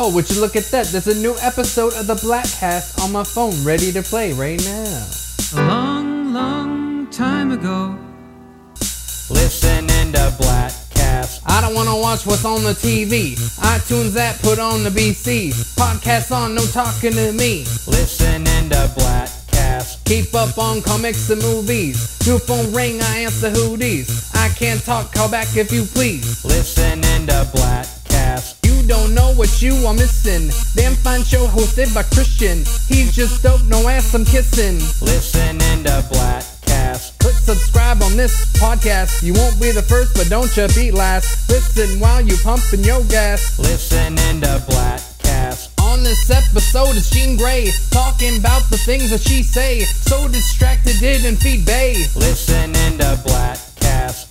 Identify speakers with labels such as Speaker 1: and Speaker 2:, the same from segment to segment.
Speaker 1: Oh, would you look at that? There's a new episode of the Bladtcast on my phone ready to play right now.
Speaker 2: A long, long time ago.
Speaker 1: Listening to Bladtcast. I don't wanna watch what's on the TV. iTunes app put on the BC. Podcast on, no talking to me. Listening to Bladtcast. Keep up on comics and movies. New phone ring, I answer who these. I can't talk, call back if you please. Listening to Bladtcast. Don't know what you are missing. Damn fine show hosted by Christian. He's just dope, no ass I'm kissing. Listen Listening to Bladtcast. Click subscribe on this podcast. You won't be the first, but don't you be last. Listen while you pumping your gas. Listen Listening to Bladtcast. On this episode is Jean Grey talking about the things that she say. So distracted, didn't feed Bay. Listen Listening to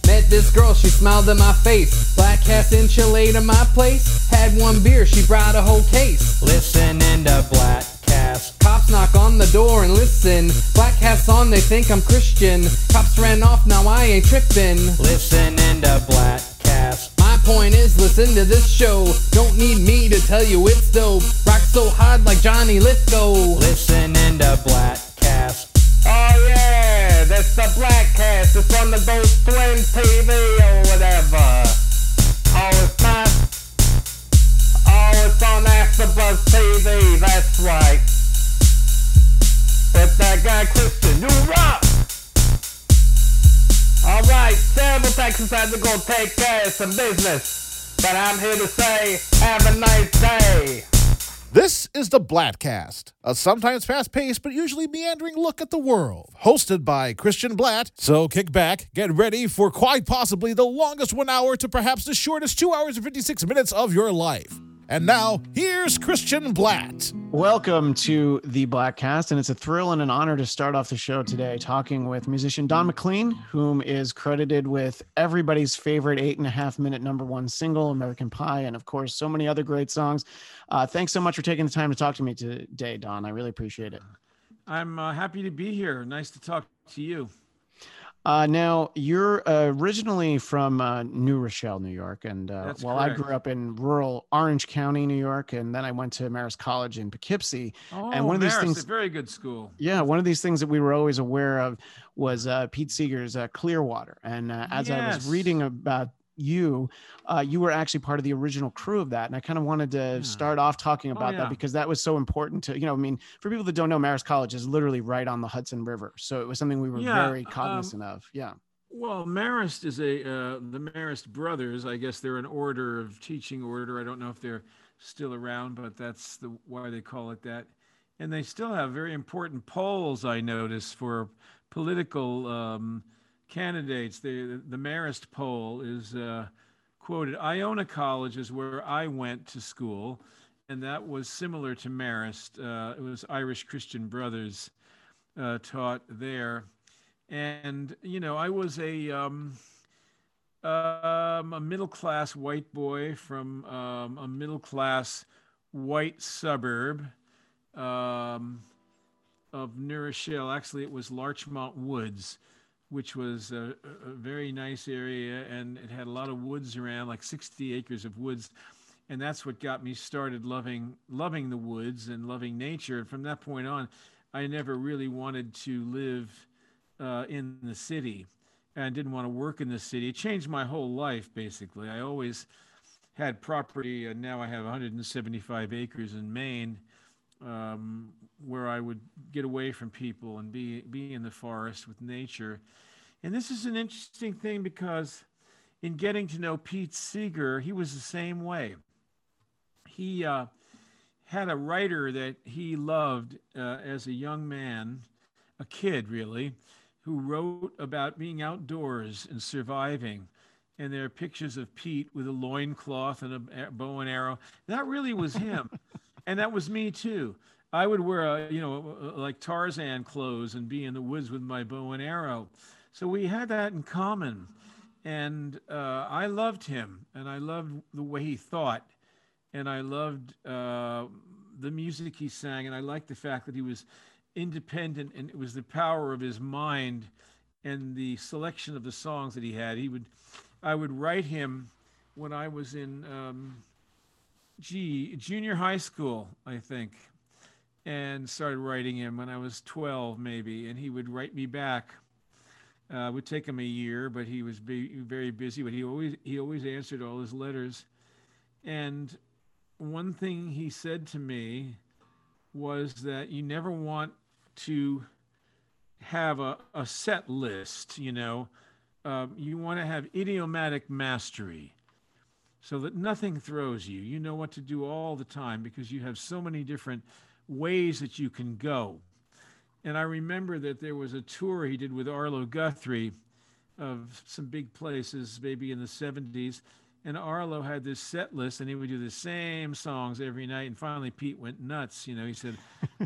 Speaker 1: Met this girl, she smiled in my face. Bladtcast enchilada in my place. Had one beer, she brought a whole case. Listening to Bladtcast. Cops knock on the door and listen. Black hats on, they think I'm Christian. Cops ran off, now I ain't tripping. Listening to Bladtcast. My point is, listen to this show. Don't need me to tell you it's dope. Rock so hard like Johnny Lithgow. Listening to Bladtcast. Oh yeah, that's the Bladtcast, It's on the Ghost Twin TV or whatever. Oh, it's not. Oh, it's on AfterBuzz TV. That's right. With that guy Christian, you rock. All right, several Texas had to go take care of some business, but I'm here to say, have a nice day.
Speaker 3: This is the Bladtcast, a sometimes fast paced but usually meandering look at the world, hosted by Christian Bladt. So kick back, get ready for quite possibly the longest one hour to perhaps the shortest two hours and 56 minutes of your life. And now, here's Christian Bladt.
Speaker 4: Welcome to the Bladtcast, and it's a thrill and an honor to start off the show today talking with musician Don McLean, whom is credited with everybody's favorite eight and a half minute number one single, American Pie, and of course, so many other great songs. Uh, thanks so much for taking the time to talk to me today, Don. I really appreciate it.
Speaker 2: I'm uh, happy to be here. Nice to talk to you.
Speaker 4: Uh, now, you're uh, originally from uh, New Rochelle, New York, and uh, while I grew up in rural Orange County, New York, and then I went to Marist College in Poughkeepsie.
Speaker 2: Oh,
Speaker 4: and one of these
Speaker 2: Marist,
Speaker 4: things,
Speaker 2: a very good school.
Speaker 4: yeah, one of these things that we were always aware of was uh, Pete Seeger's uh, Clearwater. And uh, as I was reading about you, uh, you were actually part of the original crew of that. And I kind of wanted to
Speaker 2: Yeah.
Speaker 4: start off talking
Speaker 2: Oh,
Speaker 4: about
Speaker 2: yeah.
Speaker 4: that because that was so important to, you know, I mean, for people that don't know, Marist College is literally right on the Hudson River. So it was something we were
Speaker 2: Yeah,
Speaker 4: very
Speaker 2: um,
Speaker 4: cognizant of. Yeah.
Speaker 2: Well, Marist is a uh, the Marist brothers. I guess they're an order of teaching order. I don't know if they're still around, but that's the why they call it that. And they still have very important polls. I notice for political um, candidates. The the Marist poll is uh, quoted. Iona College is where I went to school, and that was similar to Marist. Uh, it was Irish Christian Brothers uh, taught there and you know i was a um, um, a middle class white boy from um, a middle class white suburb um, of New Rochelle. Actually, it was Larchmont Woods, which was a, a very nice area, and it had a lot of woods around, like 60 acres of woods. And that's what got me started loving loving the woods and loving nature. And from that point on, I never really wanted to live uh, in the city and didn't want to work in the city. It changed my whole life, basically. I always had property, and now I have 175 acres in Maine, um, where I would get away from people and be be in the forest with nature. And this is an interesting thing because in getting to know Pete Seeger, he was the same way. He uh, had a writer that he loved uh, as a young man, a kid really, who wrote about being outdoors and surviving. And there are pictures of Pete with a loincloth and a a bow and arrow. That really was him. and that was me too. I would wear a, you know, like Tarzan clothes and be in the woods with my bow and arrow. So we had that in common. And uh, I loved him and I loved the way he thought. And I loved uh, the music he sang. And I liked the fact that he was independent and it was the power of his mind and the selection of the songs that he had. He would, I would write him when I was in um, gee, junior high school, I think, and started writing him when I was 12, maybe, and he would write me back. Uh, it would take him a year, but he was be- very busy. But he always he always answered all his letters, and one thing he said to me was that you never want to have a, a set list, you know. Um, you want to have idiomatic mastery so that nothing throws you. You know what to do all the time because you have so many different ways that you can go. And I remember that there was a tour he did with Arlo Guthrie of some big places, maybe in the 70s. And Arlo had this set list and he would do the same songs every night. And finally Pete went nuts. You know, he said,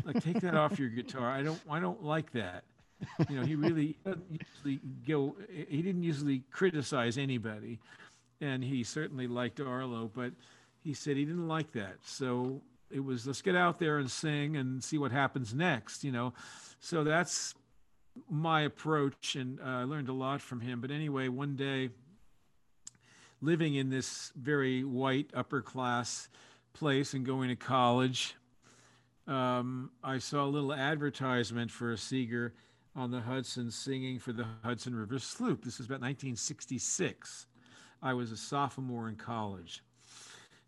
Speaker 2: like, take that off your guitar. I don't I don't like that. You know, he really usually go he didn't usually criticize anybody and he certainly liked Arlo, but he said he didn't like that. So it was let's get out there and sing and see what happens next, you know. So that's my approach, and uh, I learned a lot from him. But anyway, one day, living in this very white upper class place and going to college, um, I saw a little advertisement for a Seeger on the Hudson singing for the Hudson River Sloop. This was about 1966. I was a sophomore in college.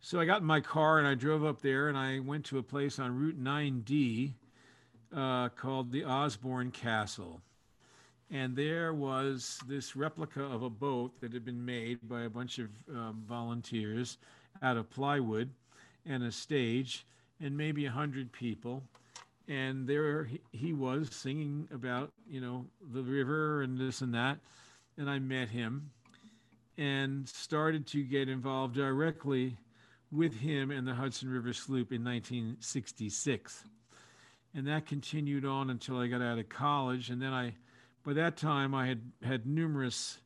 Speaker 2: So I got in my car and I drove up there and I went to a place on Route 9D uh, called the Osborn Castle. And there was this replica of a boat that had been made by a bunch of um, volunteers out of plywood and a stage and maybe a hundred people. And there he, he was singing about, you know, the river and this and that. And I met him and started to get involved directly with him and the Hudson River Sloop in 1966. And that continued on until I got out of college. And then I, by that time, I had had numerous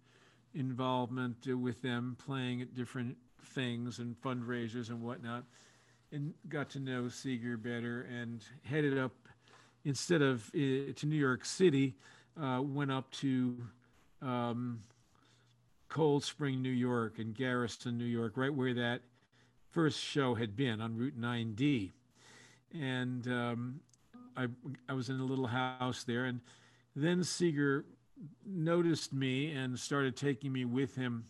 Speaker 2: involvement with them playing at different things and fundraisers and whatnot, and got to know Seeger better and headed up instead of uh, to New York City, uh, went up to um, Cold Spring, New York, and Garrison, New York, right where that first show had been on Route 9D. And um, I, I was in a little house there. And then Seeger noticed me and started taking me with him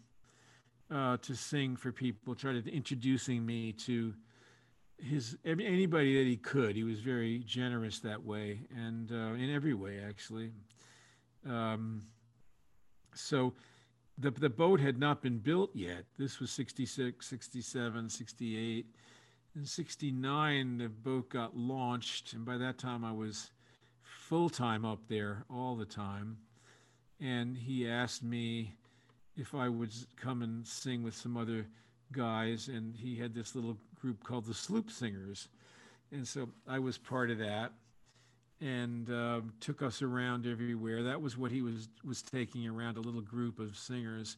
Speaker 2: uh, to sing for people, started introducing me to his anybody that he could. He was very generous that way, and uh, in every way, actually. Um, so the, the boat had not been built yet. This was 66, 67, 68. In 69, the boat got launched. And by that time, I was full time up there all the time. And he asked me if I would come and sing with some other guys. And he had this little group called the Sloop Singers. And so I was part of that and uh, took us around everywhere. That was what he was was taking around a little group of singers.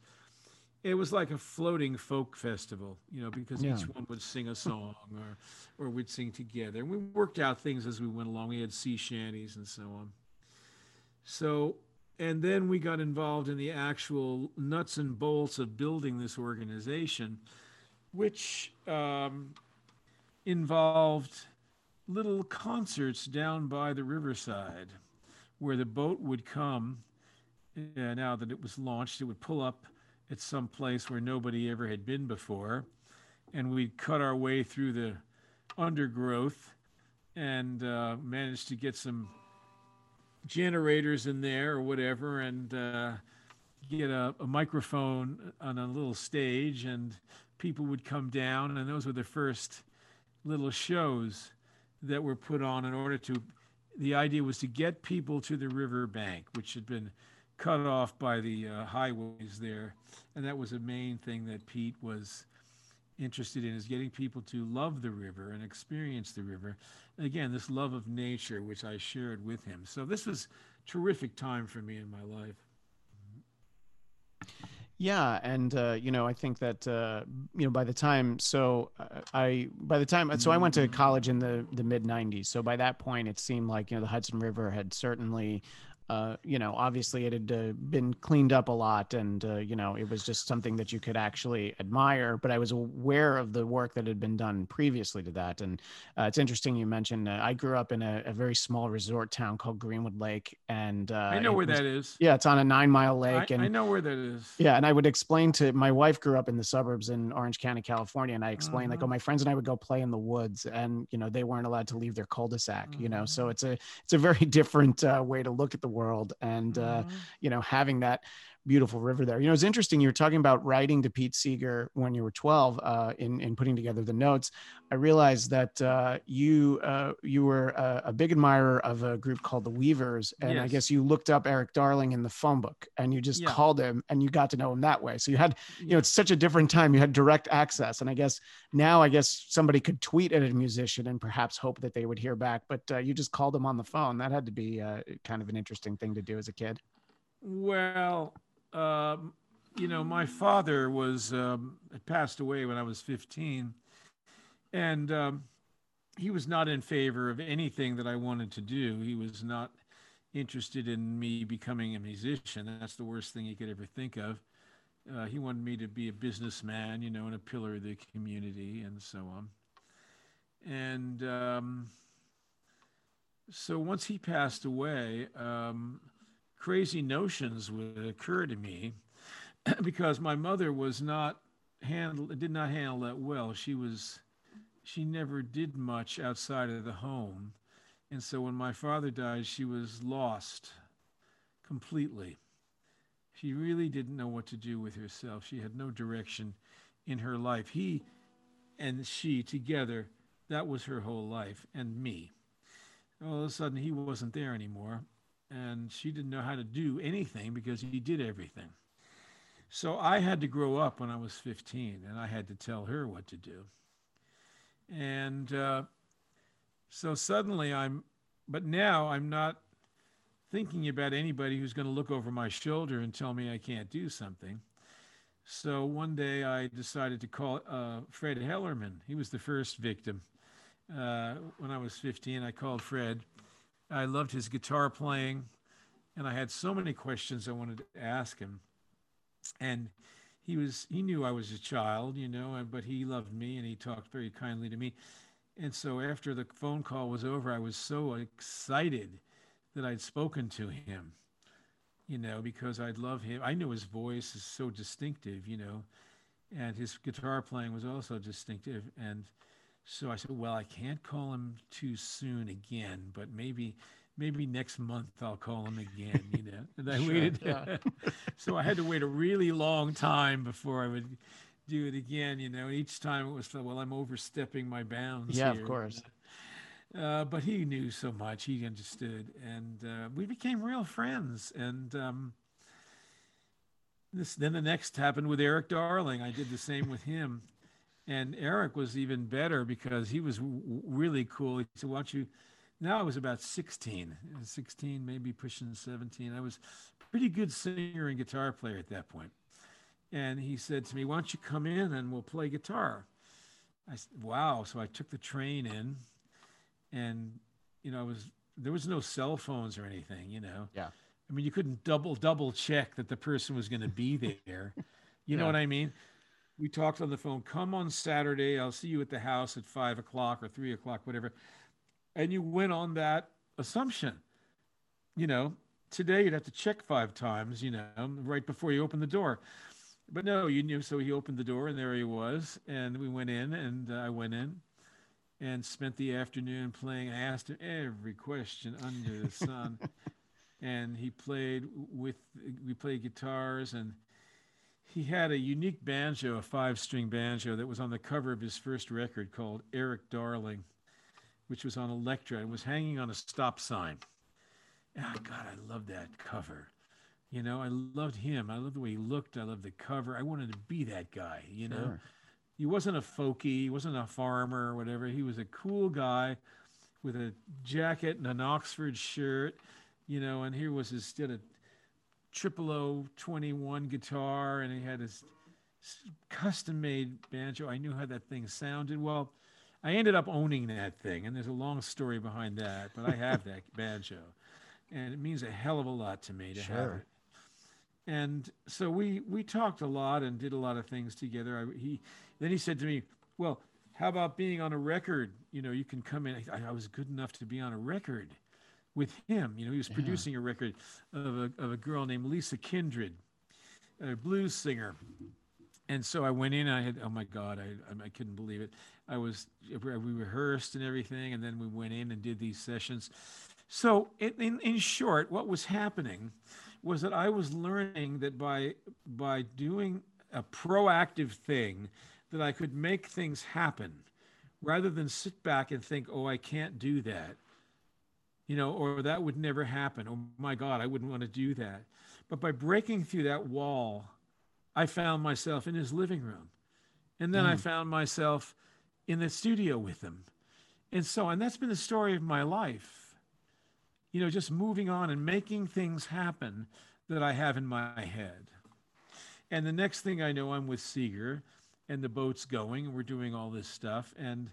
Speaker 2: It was like a floating folk festival, you know, because yeah. each one would sing a song or or we'd sing together. And we worked out things as we went along. We had sea shanties and so on. So and then we got involved in the actual nuts and bolts of building this organization, which um, involved little concerts down by the riverside where the boat would come. Uh, now that it was launched, it would pull up at some place where nobody ever had been before. And we'd cut our way through the undergrowth and uh, managed to get some generators in there or whatever and uh, get a, a, microphone on a little stage and people would come down and those were the first little shows that were put on in order to the idea was to get people to the river bank which had been cut off by the uh, highways there. And that was a main thing that pete was interested in is getting people to love the river and experience the river. And again this love of nature which i shared with him. So this was terrific time for me in my life
Speaker 4: yeah, and uh, you know, I think that uh, you know by the time so uh, I by the time so I went to college in the the mid '90s. So by that point, it seemed like you know the Hudson River had certainly uh, you know, obviously it had uh, been cleaned up a lot, and uh, you know, it was just something that you could actually admire. But I was aware of the work that had been done previously to that, and uh, it's interesting you mentioned. Uh, I grew up in a, a, very small resort town called Greenwood Lake, and uh,
Speaker 2: I know where
Speaker 4: was,
Speaker 2: that is.
Speaker 4: Yeah, it's on a nine mile lake,
Speaker 2: I,
Speaker 4: and
Speaker 2: I know where that is.
Speaker 4: Yeah, and I would explain to my wife grew up in the suburbs in Orange County, California, and I explained like, oh, my friends and I would go play in the woods, and you know, they weren't allowed to leave their cul-de-sac. You know, so it's a it's a very different way to look at the world, and uh, mm-hmm. you know, having that beautiful river there. You know, it's interesting. You were talking about writing to Pete Seeger when you were 12 uh, in, in putting together the notes. I realized that uh, you uh, you were a, a, big admirer of a group called the Weavers. And yes. I guess you looked up Eric Darling in the phone book and you just yeah. called him and you got to know him that way. So you had, you know, it's such a different time. You had direct access. And I guess now, I guess somebody could tweet at a musician and perhaps hope that they would hear back. But uh, you just called them on the phone. That had to be uh, kind of an interesting thing to do as a kid.
Speaker 2: Well, um, you know, my father was um, passed away when I was 15, and um, he was not in favor of anything that I wanted to do. He was not interested in me becoming a musician. That's the worst thing he could ever think of. Uh, he wanted me to be a businessman, you know, and a pillar of the community, and so on. And um, so once he passed away, um, crazy notions would occur to me because my mother was not handle did not handle that well. She was she never did much outside of the home. And so when my father died, she was lost completely. She really didn't know what to do with herself. She had no direction in her life. He and she together, that was her whole life, and me. All of a sudden, he wasn't there anymore and she didn't know how to do anything because he did everything. So I had to grow up when I was 15 and I had to tell her what to do. And uh, so suddenly I'm, but now I'm not thinking about anybody who's going to look over my shoulder and tell me I can't do something. So one day I decided to call uh, Fred Hellerman. He was the first victim. Uh, when I was 15, I called Fred I loved his guitar playing, and I had so many questions I wanted to ask him. And he was he knew I was a child, you know, but he loved me and he talked very kindly to me. And so after the phone call was over, I was so excited that I'd spoken to him, you know, because I'd love him. I knew his voice is so distinctive, you know, and his guitar playing was also distinctive. And so I said, well, I can't call him too soon again, but maybe maybe next month I'll call him again, you know. And I sure, waited. Yeah. so I had to wait a really long time before I would do it again, you know. Each time it was well, I'm overstepping my bounds.
Speaker 4: Yeah,
Speaker 2: here.
Speaker 4: of course.
Speaker 2: Uh, but he knew so much. He understood, and uh, we became real friends. And um, this then the next happened with Eric Darling. I did the same with him and Eric was even better because he was w- really cool. He said, "Why don't you?" Now I was about 16, 16, maybe pushing 17. I was pretty good singer and guitar player at that point. And he said to me, "Why don't you come in and we'll play guitar?" I said, "Wow!" So I took the train in, and you know, I was there was no cell phones or anything. You know.
Speaker 4: Yeah.
Speaker 2: I mean, you couldn't double double check that the person was going to be there. You yeah. know what I mean? We talked on the phone. Come on Saturday. I'll see you at the house at five o'clock or three o'clock, whatever. And you went on that assumption. You know, today you'd have to check five times, you know, right before you open the door. But no, you knew. So he opened the door and there he was. And we went in and uh, I went in and spent the afternoon playing. I asked him every question under the sun. and he played with, we played guitars and he had a unique banjo, a five string banjo that was on the cover of his first record called Eric Darling, which was on Elektra and was hanging on a stop sign. And oh, God, I love that cover. You know, I loved him. I loved the way he looked. I loved the cover. I wanted to be that guy, you know. He wasn't a folkie, he wasn't a farmer or whatever. He was a cool guy with a jacket and an Oxford shirt, you know, and here was his, did a triple O 21 guitar and he had his custom made banjo. I knew how that thing sounded. Well, I ended up owning that thing, and there's a long story behind that, but I have that banjo. and it means a hell of a lot to me to have it. And so we we talked a lot and did a lot of things together. I, he then he said to me, "Well, how about being on a record? You know, you can come in. I, I was good enough to be on a record with him. You know, he was
Speaker 4: Yeah.
Speaker 2: producing a record of a of a girl named Lisa Kindred, a blues singer." And so I went in. I had, oh my God, I, I, couldn't believe it. I was, we rehearsed and everything, and then we went in and did these sessions. So, in, in short, what was happening was that I was learning that by by doing a proactive thing, that I could make things happen, rather than sit back and think, "Oh, I can't do that," you know, or that would never happen. Oh my God, I wouldn't want to do that. But by breaking through that wall, I found myself in his living room, and then I
Speaker 4: Mm.
Speaker 2: found myself in the studio with him, and so, and that's been the story of my life you know, just moving on and making things happen that I have in my head. And the next thing I know, I'm with Seeger and the boat's going and we're doing all this stuff. And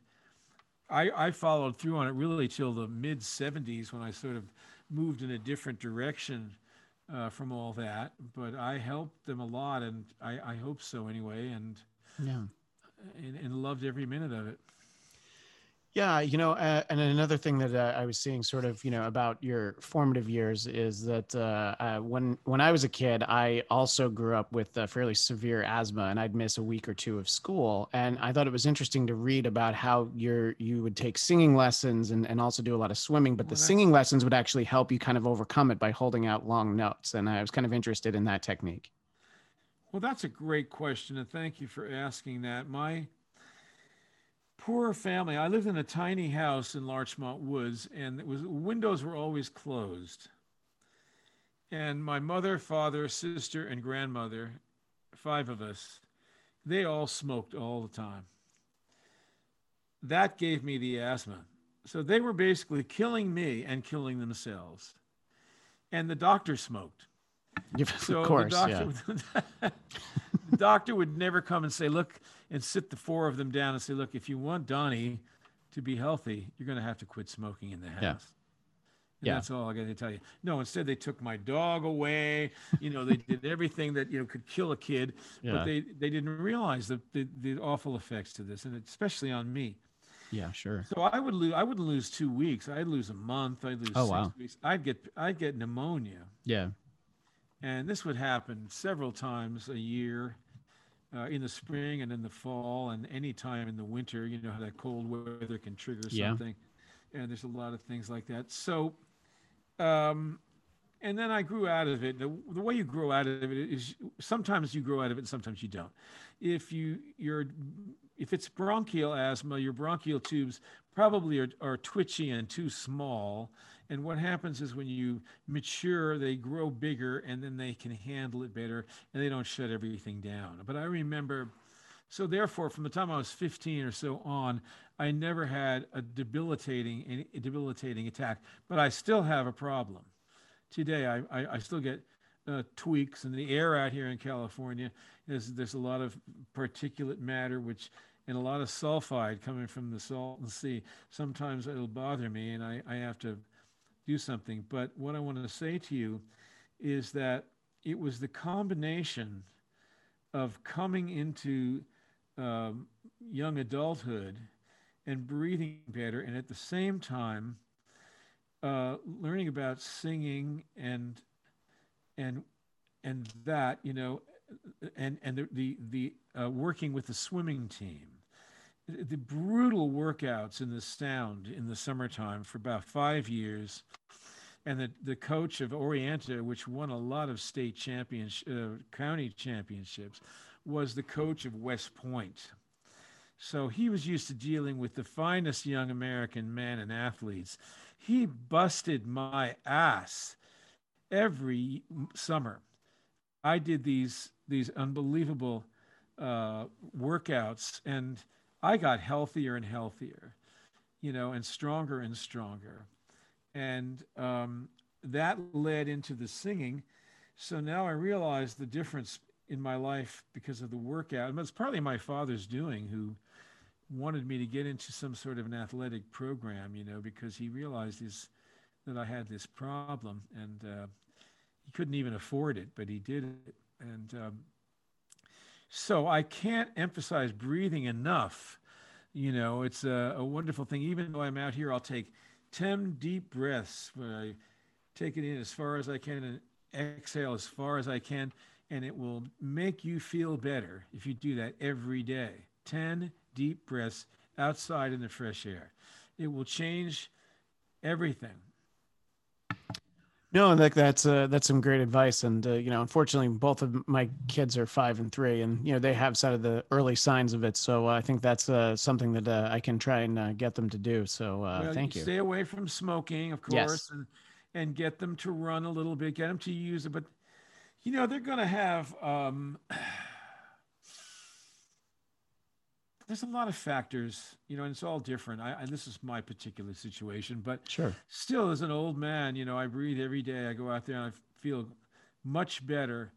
Speaker 2: I, I followed through on it really till the mid 70s when I sort of moved in a different direction uh, from all that. But I helped them a lot and I, I hope so anyway. And,
Speaker 4: Yeah.
Speaker 2: and, and loved every minute of it.
Speaker 4: Yeah, you know, uh, and another thing that uh, I was seeing, sort of, you know, about your formative years, is that uh, uh, when when I was a kid, I also grew up with fairly severe asthma, and I'd miss a week or two of school. And I thought it was interesting to read about how you're you would take singing lessons and and also do a lot of swimming, but
Speaker 2: Well,
Speaker 4: the
Speaker 2: that's-
Speaker 4: singing lessons would actually help you kind of overcome it by holding out long notes. And I was kind of interested in that technique.
Speaker 2: Well, that's a great question, and thank you for asking that. My poor family, I lived in a tiny house in Larchmont Woods, and it was windows were always closed. And my mother, father, sister, and grandmother, five of us, they all smoked all the time. That gave me the asthma. So they were basically killing me and killing themselves. And the doctor smoked. So
Speaker 4: of course,
Speaker 2: the
Speaker 4: yeah.
Speaker 2: the doctor would never come and say, "Look," and sit the four of them down and say, "Look, if you want Donnie to be healthy, you're going to have to quit smoking in the house."
Speaker 4: Yeah.
Speaker 2: And
Speaker 4: Yeah.
Speaker 2: that's all I got to tell you. No, instead they took my dog away. You know, they did everything that you know could kill a kid,
Speaker 4: Yeah.
Speaker 2: but they they didn't realize the, the the awful effects to this, and especially on me.
Speaker 4: Yeah, sure.
Speaker 2: So I would lose. I wouldn't lose two weeks. I'd lose a month. I'd lose
Speaker 4: Oh,
Speaker 2: six
Speaker 4: wow.
Speaker 2: weeks. I'd get I'd get pneumonia
Speaker 4: Yeah.
Speaker 2: and this would happen several times a year uh, in the spring and in the fall and any time in the winter you know how that cold weather can trigger
Speaker 4: Yeah.
Speaker 2: something. And there's a lot of things like that. So um, and then i grew out of it. The, the way you grow out of it is sometimes you grow out of it and sometimes you don't. If you you're if it's bronchial asthma your bronchial tubes probably are, are twitchy and too small and what happens is when you mature, they grow bigger and then they can handle it better and they don't shut everything down. But I remember, so therefore, from the time I was 15 or so on, I never had a debilitating, a debilitating attack, but I still have a problem. Today, I, I, I still get uh, tweaks in the air out here in California. There's, there's a lot of particulate matter, which and a lot of sulfide coming from the Salton Sea. Sometimes it'll bother me, and I, I have to do something. But what I want to say to you is that it was the combination of coming into um, young adulthood and breathing better, and at the same time, uh, learning about singing and and and that you know, and and the the, the uh, working with the swimming team the brutal workouts in the sound in the summertime for about five years and the, the coach of orienta which won a lot of state champions uh, county championships was the coach of west point. So he was used to dealing with the finest young american men and athletes. He busted my ass every summer. I did these these unbelievable uh, workouts and I got healthier and healthier, you know, and stronger and stronger. And um, that led into the singing. So now I realize the difference in my life because of the workout. And it's partly my father's doing, who wanted me to get into some sort of an athletic program, you know, because he realized this that I had this problem, and uh, he couldn't even afford it, but he did it. And um, so I can't emphasize breathing enough. You know, it's a, a, wonderful thing. Even though I'm out here, I'll take 10 deep breaths where I take it in as far as I can and exhale as far as I can. And it will make you feel better if you do that every day. 10 deep breaths outside in the fresh air. It will change everything.
Speaker 4: No, like that's uh, that's some great advice, and uh, you know, unfortunately, both of my kids are five and three, and you know, they have some of the early signs of it. So uh, I think that's uh, something that uh, I can try and uh, get them to do. So well, thank you.
Speaker 2: Stay away from smoking, of course, yes. and and get them to run a little bit, get them to use it. But you know, they're going to have. Um, there's a lot of factors, you know, and it's all different. I, I, this is my particular situation, but
Speaker 4: sure,
Speaker 2: still, as an old man, you know, I breathe every day. I go out there and I feel much better,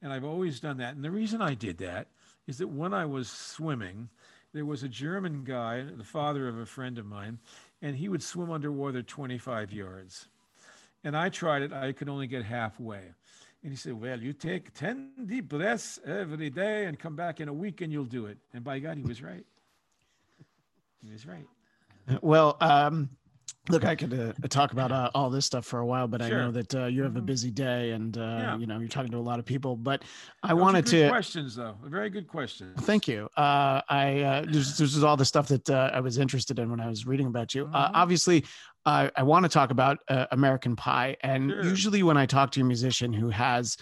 Speaker 2: and I've always done that. And the reason I did that is that when I was swimming, there was a German guy, the father of a friend of mine, and he would swim underwater 25 yards. And I tried it; I could only get halfway. And he said, Well, you take 10 deep breaths every day and come back in a week and you'll do it. And by God, he was right. He was right.
Speaker 4: Well, um, look, I could uh, talk about uh, all this stuff for a while, but sure. I know that uh, you have a mm-hmm. busy day and, uh, yeah. you know, you're talking to a lot of people. But I Those wanted to.
Speaker 2: Questions, though. A very good question.
Speaker 4: Thank you. Uh, I uh, this, this is all the stuff that I was interested in when I was reading about you. Mm-hmm. obviously, I want to talk about uh, American Pie. And sure. usually, when I talk to a musician who has,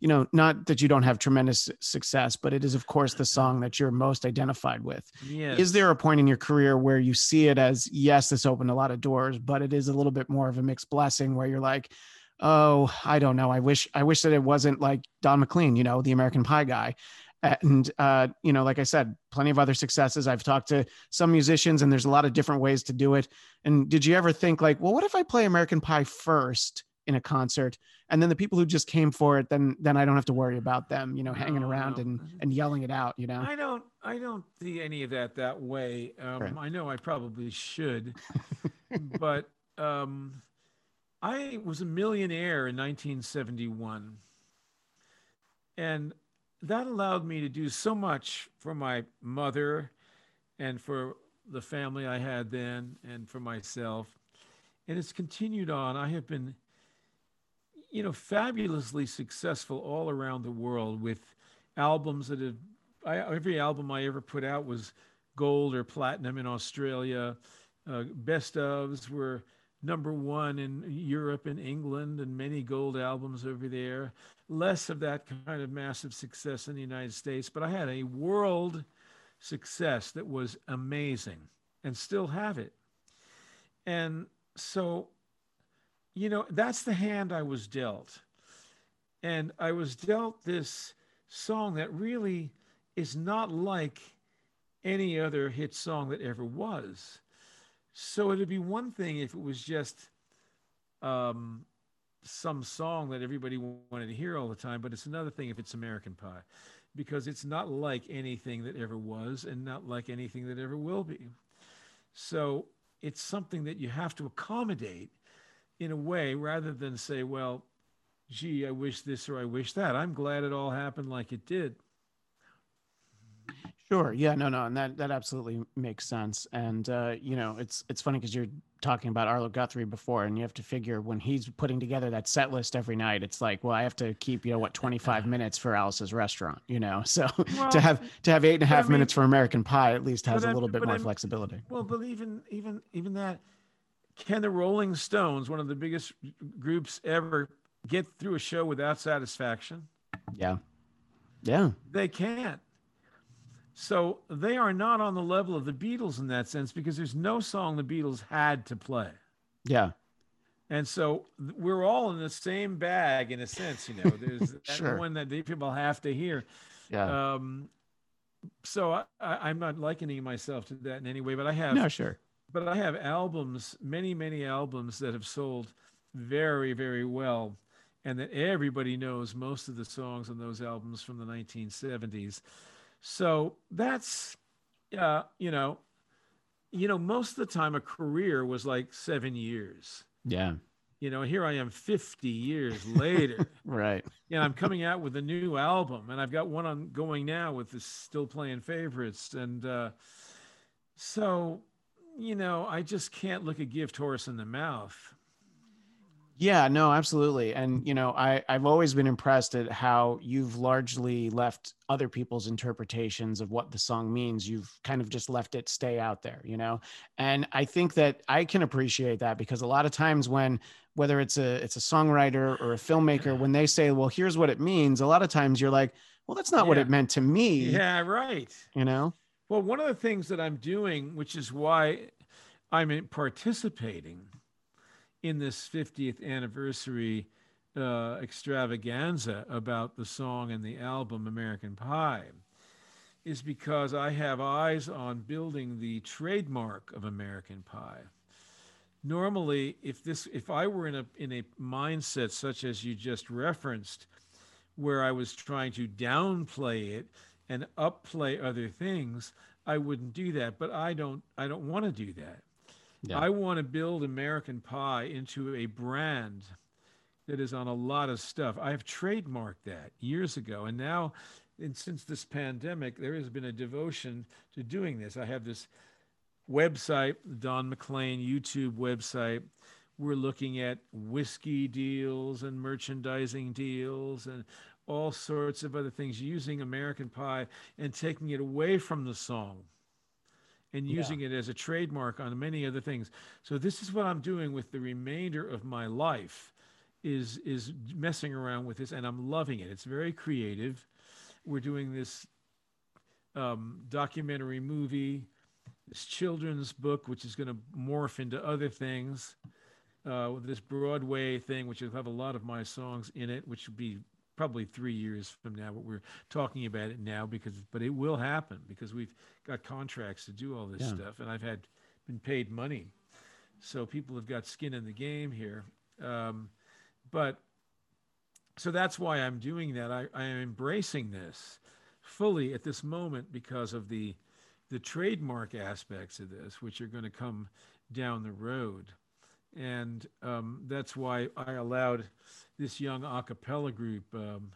Speaker 4: you know, not that you don't have tremendous success, but it is, of course, the song that you're most identified with. Yes. Is there a point in your career where you see it as, yes, this opened a lot of doors, but it is a little bit more of a mixed blessing where you're like, oh, I don't know. I wish, I wish that it wasn't like Don McLean, you know, the American Pie guy and uh, you know like i said plenty of other successes i've talked to some musicians and there's a lot of different ways to do it and did you ever think like well what if i play american pie first in a concert and then the people who just came for it then then i don't have to worry about them you know hanging around no. and and yelling it out you know
Speaker 2: i don't i don't see any of that that way um, right. i know i probably should but um, i was a millionaire in 1971 and that allowed me to do so much for my mother and for the family I had then and for myself. And it's continued on. I have been, you know, fabulously successful all around the world with albums that have, I, every album I ever put out was gold or platinum in Australia. Uh, best ofs were number one in Europe and England and many gold albums over there. Less of that kind of massive success in the United States, but I had a world success that was amazing and still have it. And so, you know, that's the hand I was dealt. And I was dealt this song that really is not like any other hit song that ever was. So it'd be one thing if it was just um, some song that everybody wanted to hear all the time, but it's another thing if it's American Pie, because it's not like anything that ever was and not like anything that ever will be. So it's something that you have to accommodate in a way rather than say, well, gee, I wish this or I wish that. I'm glad it all happened like it did.
Speaker 4: Sure. Yeah. No. No. And that that absolutely makes sense. And uh, you know, it's it's funny because you're talking about Arlo Guthrie before, and you have to figure when he's putting together that set list every night, it's like, well, I have to keep you know what 25 minutes for Alice's restaurant. You know, so well, to have to have eight and a half I mean, minutes for American Pie at least has a little bit more I'm, flexibility.
Speaker 2: Well, but even even even that, can the Rolling Stones, one of the biggest groups ever, get through a show without satisfaction?
Speaker 4: Yeah. Yeah.
Speaker 2: They can't so they are not on the level of the Beatles in that sense because there's no song the Beatles had to play.
Speaker 4: Yeah.
Speaker 2: And so we're all in the same bag in a sense, you know. There's sure. one that the people have to hear.
Speaker 4: Yeah.
Speaker 2: Um, so I, I, am not likening myself to that in any way, but I have.
Speaker 4: No, sure.
Speaker 2: But I have albums, many, many albums that have sold very, very well, and that everybody knows most of the songs on those albums from the 1970s. So that's, uh, you know, you know, most of the time a career was like seven years.
Speaker 4: Yeah.
Speaker 2: You know, here I am 50 years later.
Speaker 4: right.
Speaker 2: and I'm coming out with a new album, and I've got one on going now with the still playing favorites. And uh, so, you know, I just can't look a gift horse in the mouth.
Speaker 4: Yeah, no, absolutely. And you know, I I've always been impressed at how you've largely left other people's interpretations of what the song means. You've kind of just left it stay out there, you know. And I think that I can appreciate that because a lot of times when whether it's a it's a songwriter or a filmmaker when they say, "Well, here's what it means," a lot of times you're like, "Well, that's not what it meant to me."
Speaker 2: Yeah, right.
Speaker 4: You know?
Speaker 2: Well, one of the things that I'm doing, which is why I'm participating in this 50th anniversary uh, extravaganza about the song and the album American Pie, is because I have eyes on building the trademark of American Pie. Normally, if this, if I were in a in a mindset such as you just referenced, where I was trying to downplay it and upplay other things, I wouldn't do that. But I don't I don't want to do that.
Speaker 4: Yeah.
Speaker 2: I want to build American Pie into a brand that is on a lot of stuff. I have trademarked that years ago, and now, and since this pandemic, there has been a devotion to doing this. I have this website, Don McLean YouTube website. We're looking at whiskey deals and merchandising deals and all sorts of other things using American Pie and taking it away from the song and
Speaker 4: Yeah.
Speaker 2: using it as a trademark on many other things. So this is what I'm doing with the remainder of my life is is messing around with this and I'm loving it. It's very creative. We're doing this um, documentary movie, this children's book, which is going to morph into other things. Uh, with this Broadway thing, which will have a lot of my songs in it, which will be probably three years from now. But we're talking about it now because, but it will happen because we've got contracts to do all this
Speaker 4: Yeah.
Speaker 2: stuff, and I've had been paid money, so people have got skin in the game here. Um, but so that's why I'm doing that. I, I am embracing this fully at this moment because of the the trademark aspects of this, which are going to come down the road, and um, that's why I allowed this young a cappella group, um,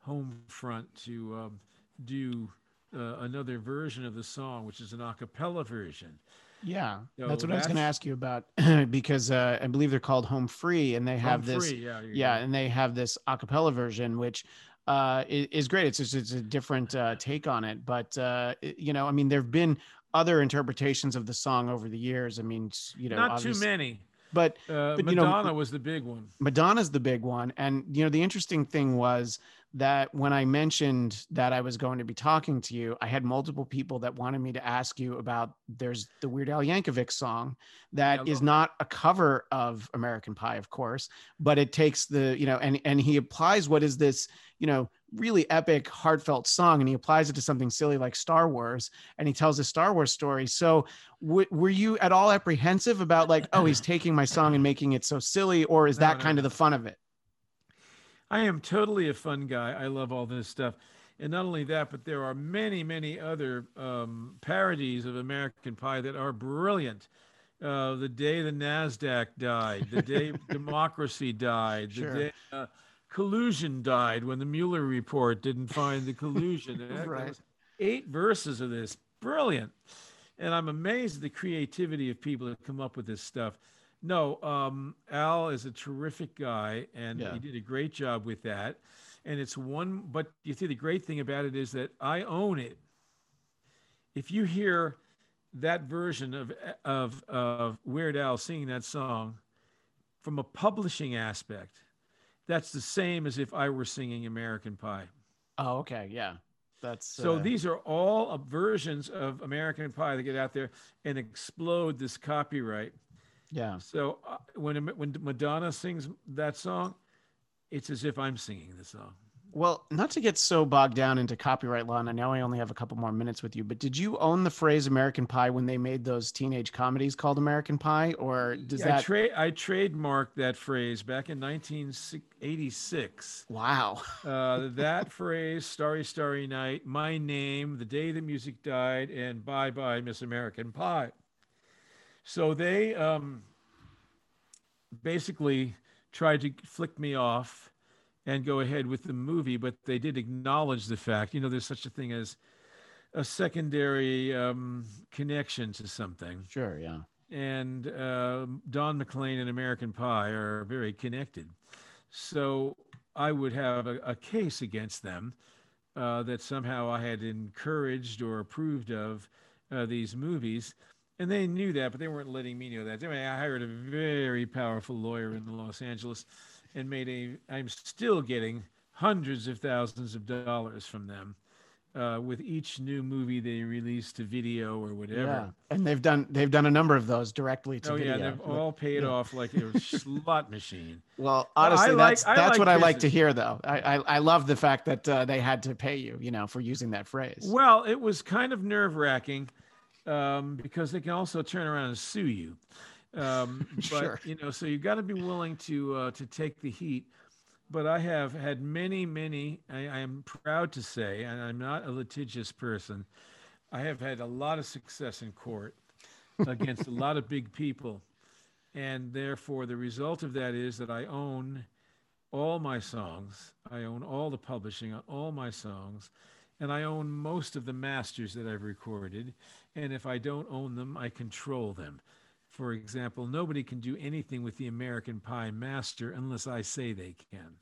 Speaker 2: Home Free, to um, do uh, another version of the song, which is an a cappella version.
Speaker 4: Yeah.
Speaker 2: So
Speaker 4: that's what I was going to ask you about because uh, I believe they're called Home Free and they have
Speaker 2: Home
Speaker 4: this
Speaker 2: free, yeah,
Speaker 4: yeah and they have this a cappella version which uh is, great it's just it's a different uh take on it but uh you know i mean there have been other interpretations of the song over the years i mean you know
Speaker 2: not too many.
Speaker 4: But
Speaker 2: Uh,
Speaker 4: but, you know,
Speaker 2: Madonna was the big one.
Speaker 4: Madonna's the big one. And, you know, the interesting thing was that when I mentioned that I was going to be talking to you, I had multiple people that wanted me to ask you about there's the Weird Al Yankovic song that
Speaker 2: Yeah,
Speaker 4: is not a cover of American Pie, of course, but it takes the, you know, and, and he applies what is this, you know, really epic, heartfelt song and he applies it to something silly like Star Wars and he tells a Star Wars story. So, w- were you at all apprehensive about like, oh, he's taking my song and making it so silly, or is
Speaker 2: No,
Speaker 4: that
Speaker 2: no,
Speaker 4: kind of the fun of it?
Speaker 2: I am totally a fun guy. I love all this stuff. And not only that, but there are many, many other um, parodies of American Pie that are brilliant. Uh, the day the NASDAQ died, the day democracy died, the
Speaker 4: Sure.
Speaker 2: day uh, collusion died when the Mueller report didn't find the collusion.
Speaker 4: Right.
Speaker 2: eight verses of this. Brilliant. And I'm amazed at the creativity of people that come up with this stuff. No, um, Al is a terrific guy, and
Speaker 4: Yeah.
Speaker 2: he did a great job with that. And it's one, but you see, the great thing about it is that I own it. If you hear that version of of of Weird Al singing that song from a publishing aspect, that's the same as if I were singing American Pie.
Speaker 4: Oh, okay, yeah, that's
Speaker 2: So
Speaker 4: uh,
Speaker 2: these are all versions of American Pie that get out there and explode this copyright.
Speaker 4: yeah,
Speaker 2: So uh, when when Madonna sings that song, it's as if I'm singing the song.
Speaker 4: Well, not to get so bogged down into copyright law, and I know I only have a couple more minutes with you, but did you own the phrase American Pie when they made those teenage comedies called American Pie, or does
Speaker 2: I,
Speaker 4: that?
Speaker 2: tra- I trademarked that phrase back in 1986.
Speaker 4: wow.
Speaker 2: Uh, that phrase, Starry, Starry Night, My Name, The Day the Music Died, and Bye Bye, Miss American Pie. So they um, basically tried to flick me off and go ahead with the movie, but they did acknowledge the fact, you know, there's such a thing as a secondary um, connection to something.
Speaker 4: Sure, yeah.
Speaker 2: And uh, Don McLean and American Pie are very connected. So I would have a, a case against them uh, that somehow I had encouraged or approved of uh, these movies. And they knew that, but they weren't letting me know that. Anyway, I hired a very powerful lawyer in Los Angeles and made a, I'm still getting hundreds of thousands of dollars from them uh, with each new movie they release to video or whatever. Yeah.
Speaker 4: And they've done they've done a number of those directly to
Speaker 2: oh,
Speaker 4: video.
Speaker 2: yeah, they've all paid yeah. off like a slot machine.
Speaker 4: Well, honestly, well, that's like, that's like what business. I like to hear, though. I I, I love the fact that uh, they had to pay you, you know, for using that phrase.
Speaker 2: Well, it was kind of nerve wracking um, because they can also turn around and sue you. Um, but sure. you know, so you've got to be willing to uh, to take the heat but I have had many, many, I, I, am proud to say, and I'm not a litigious person, I have had a lot of success in court against a lot of big people. And therefore, the result of that is that I own all my songs, I own all the publishing on all my songs, and I own most of the masters that I've recorded. And if I don't own them, I control them. For example, nobody can do anything with the American Pie master unless I say they can.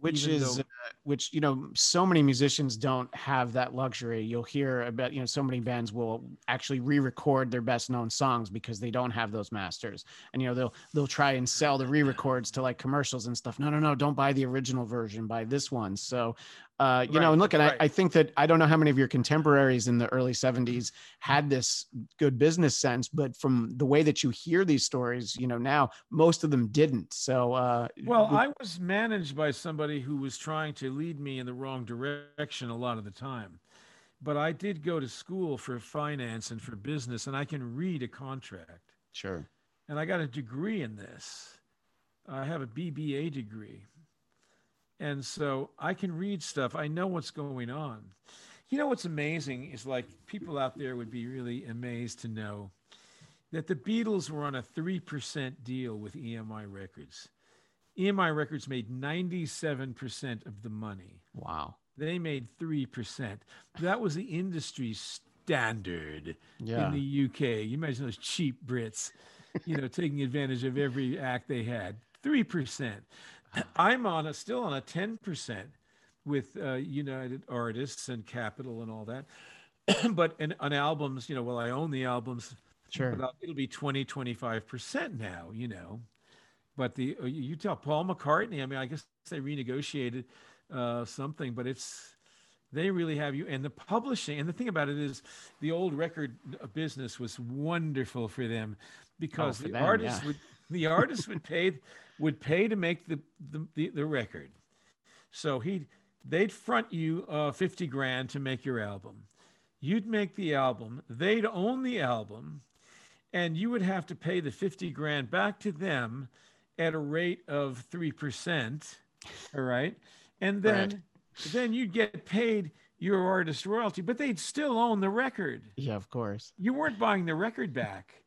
Speaker 4: Which Even is, though- uh, which, you know, so many musicians don't have that luxury. You'll hear about, you know, so many bands will actually re record their best known songs because they don't have those masters. And, you know, they'll, they'll try and sell the re records to like commercials and stuff. No, no, no, don't buy the original version, buy this one. So uh, you right, know, and look, and right. I, I think that I don't know how many of your contemporaries in the early 70s had this good business sense, but from the way that you hear these stories, you know, now most of them didn't. So, uh,
Speaker 2: well, I was managed by somebody who was trying to lead me in the wrong direction a lot of the time. But I did go to school for finance and for business, and I can read a contract.
Speaker 4: Sure.
Speaker 2: And I got a degree in this. I have a BBA degree. And so I can read stuff. I know what's going on. You know what's amazing is like people out there would be really amazed to know that the Beatles were on a 3% deal with EMI Records. EMI Records made 97% of the money.
Speaker 4: Wow.
Speaker 2: They made 3%. That was the industry standard yeah. in the UK. You imagine those cheap Brits, you know, taking advantage of every act they had. 3%. I'm on a still on a 10% with uh, United Artists and Capitol and all that. but in, on albums, you know, well, I own the albums.
Speaker 4: Sure.
Speaker 2: It'll be 20, 25% now, you know. But the uh, you tell Paul McCartney, I mean, I guess they renegotiated uh, something, but it's they really have you and the publishing and the thing about it is the old record business was wonderful for them because oh, for the them, artists yeah. would the artist would pay would pay to make the the, the, the record. So he they'd front you uh, 50 grand to make your album. You'd make the album, they'd own the album, and you would have to pay the 50 grand back to them at a rate of 3%. All right. And then right. then you'd get paid your artist royalty, but they'd still own the record.
Speaker 4: Yeah, of course.
Speaker 2: You weren't buying the record back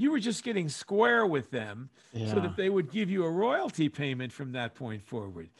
Speaker 2: you were just getting square with them yeah. so that they would give you a royalty payment from that point forward.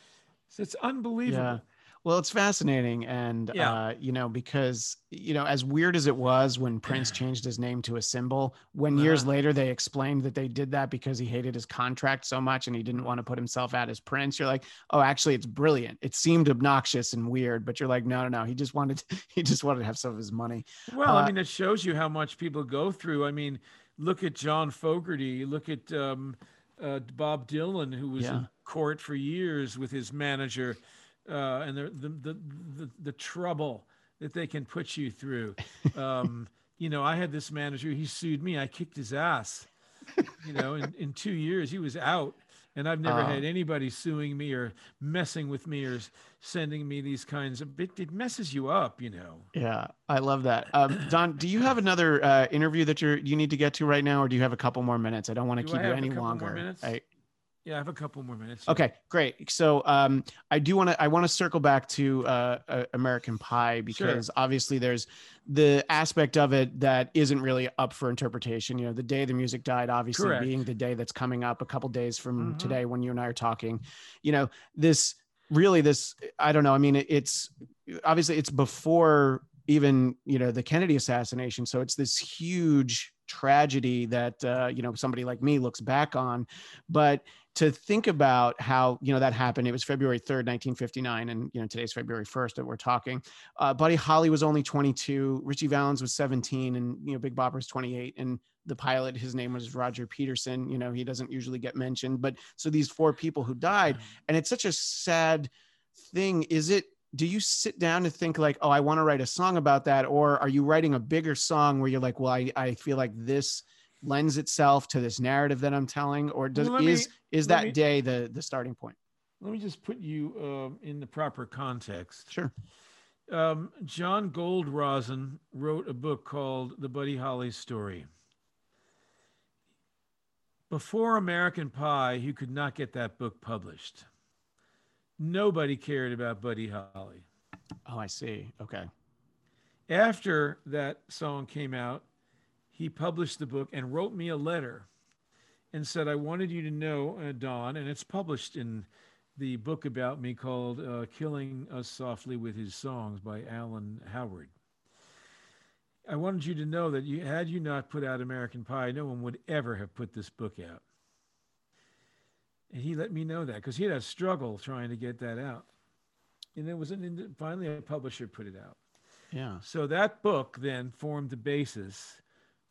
Speaker 2: So it's unbelievable. Yeah.
Speaker 4: Well, it's fascinating. And, yeah. uh, you know, because, you know, as weird as it was when Prince changed his name to a symbol, when uh-huh. years later they explained that they did that because he hated his contract so much and he didn't want to put himself out as Prince, you're like, oh, actually, it's brilliant. It seemed obnoxious and weird, but you're like, no, no, no. He just wanted, to, he just wanted to have some of his money.
Speaker 2: Well, uh, I mean, it shows you how much people go through. I mean, look at John Fogerty, look at um, uh, Bob Dylan, who was yeah. in court for years with his manager, uh, and the, the, the, the, the trouble that they can put you through. Um, you know, I had this manager, he sued me, I kicked his ass. You know, in, in two years, he was out and I've never uh, had anybody suing me or messing with me or sending me these kinds of. It, it messes you up, you know.
Speaker 4: Yeah, I love that. Um, Don, do you have another uh, interview that you're you need to get to right now, or do you have a couple more minutes? I don't want to keep you any longer.
Speaker 2: I, Yeah, I have a couple more minutes.
Speaker 4: Okay, great. So um, I do want to I want to circle back to uh, uh, American Pie because
Speaker 2: Sure.
Speaker 4: obviously there's the aspect of it that isn't really up for interpretation. You know, the day the music died, obviously
Speaker 2: Correct.
Speaker 4: being the day that's coming up a couple days from
Speaker 2: Mhm.
Speaker 4: today when you and I are talking. You know, this really this I don't know. I mean, it, it's obviously it's before even you know the Kennedy assassination, so it's this huge tragedy that uh, you know somebody like me looks back on, but to think about how you know that happened it was february 3rd 1959 and you know today's february 1st that we're talking. Uh, buddy holly was only 22 richie valens was 17 and you know big bopper's 28 and the pilot his name was roger peterson you know he doesn't usually get mentioned but so these four people who died and it's such a sad thing. Is it do you sit down and think like oh i want to write a song about that or are you writing a bigger song where you're like well i, I feel like this lends itself to this narrative that i'm telling or does
Speaker 2: Well, let me-
Speaker 4: is is that
Speaker 2: me-
Speaker 4: day the the starting point
Speaker 2: Let me just put you um, in the proper context.
Speaker 4: sure
Speaker 2: Um, John Goldrosen wrote a book called The Buddy Holly Story. Before American Pie, you could not get that book published. Nobody cared about Buddy Holly.
Speaker 4: oh i see okay
Speaker 2: After that song came out, he published the book and wrote me a letter and said, I wanted you to know, uh, Don, and it's published in the book about me called uh, Killing Us Softly with His Songs by Alan Howard. I wanted you to know that you, had you not put out American Pie, no one would ever have put this book out. And he let me know that because he had a struggle trying to get that out. And it was an, finally a publisher put it out.
Speaker 4: yeah
Speaker 2: So that book then formed the basis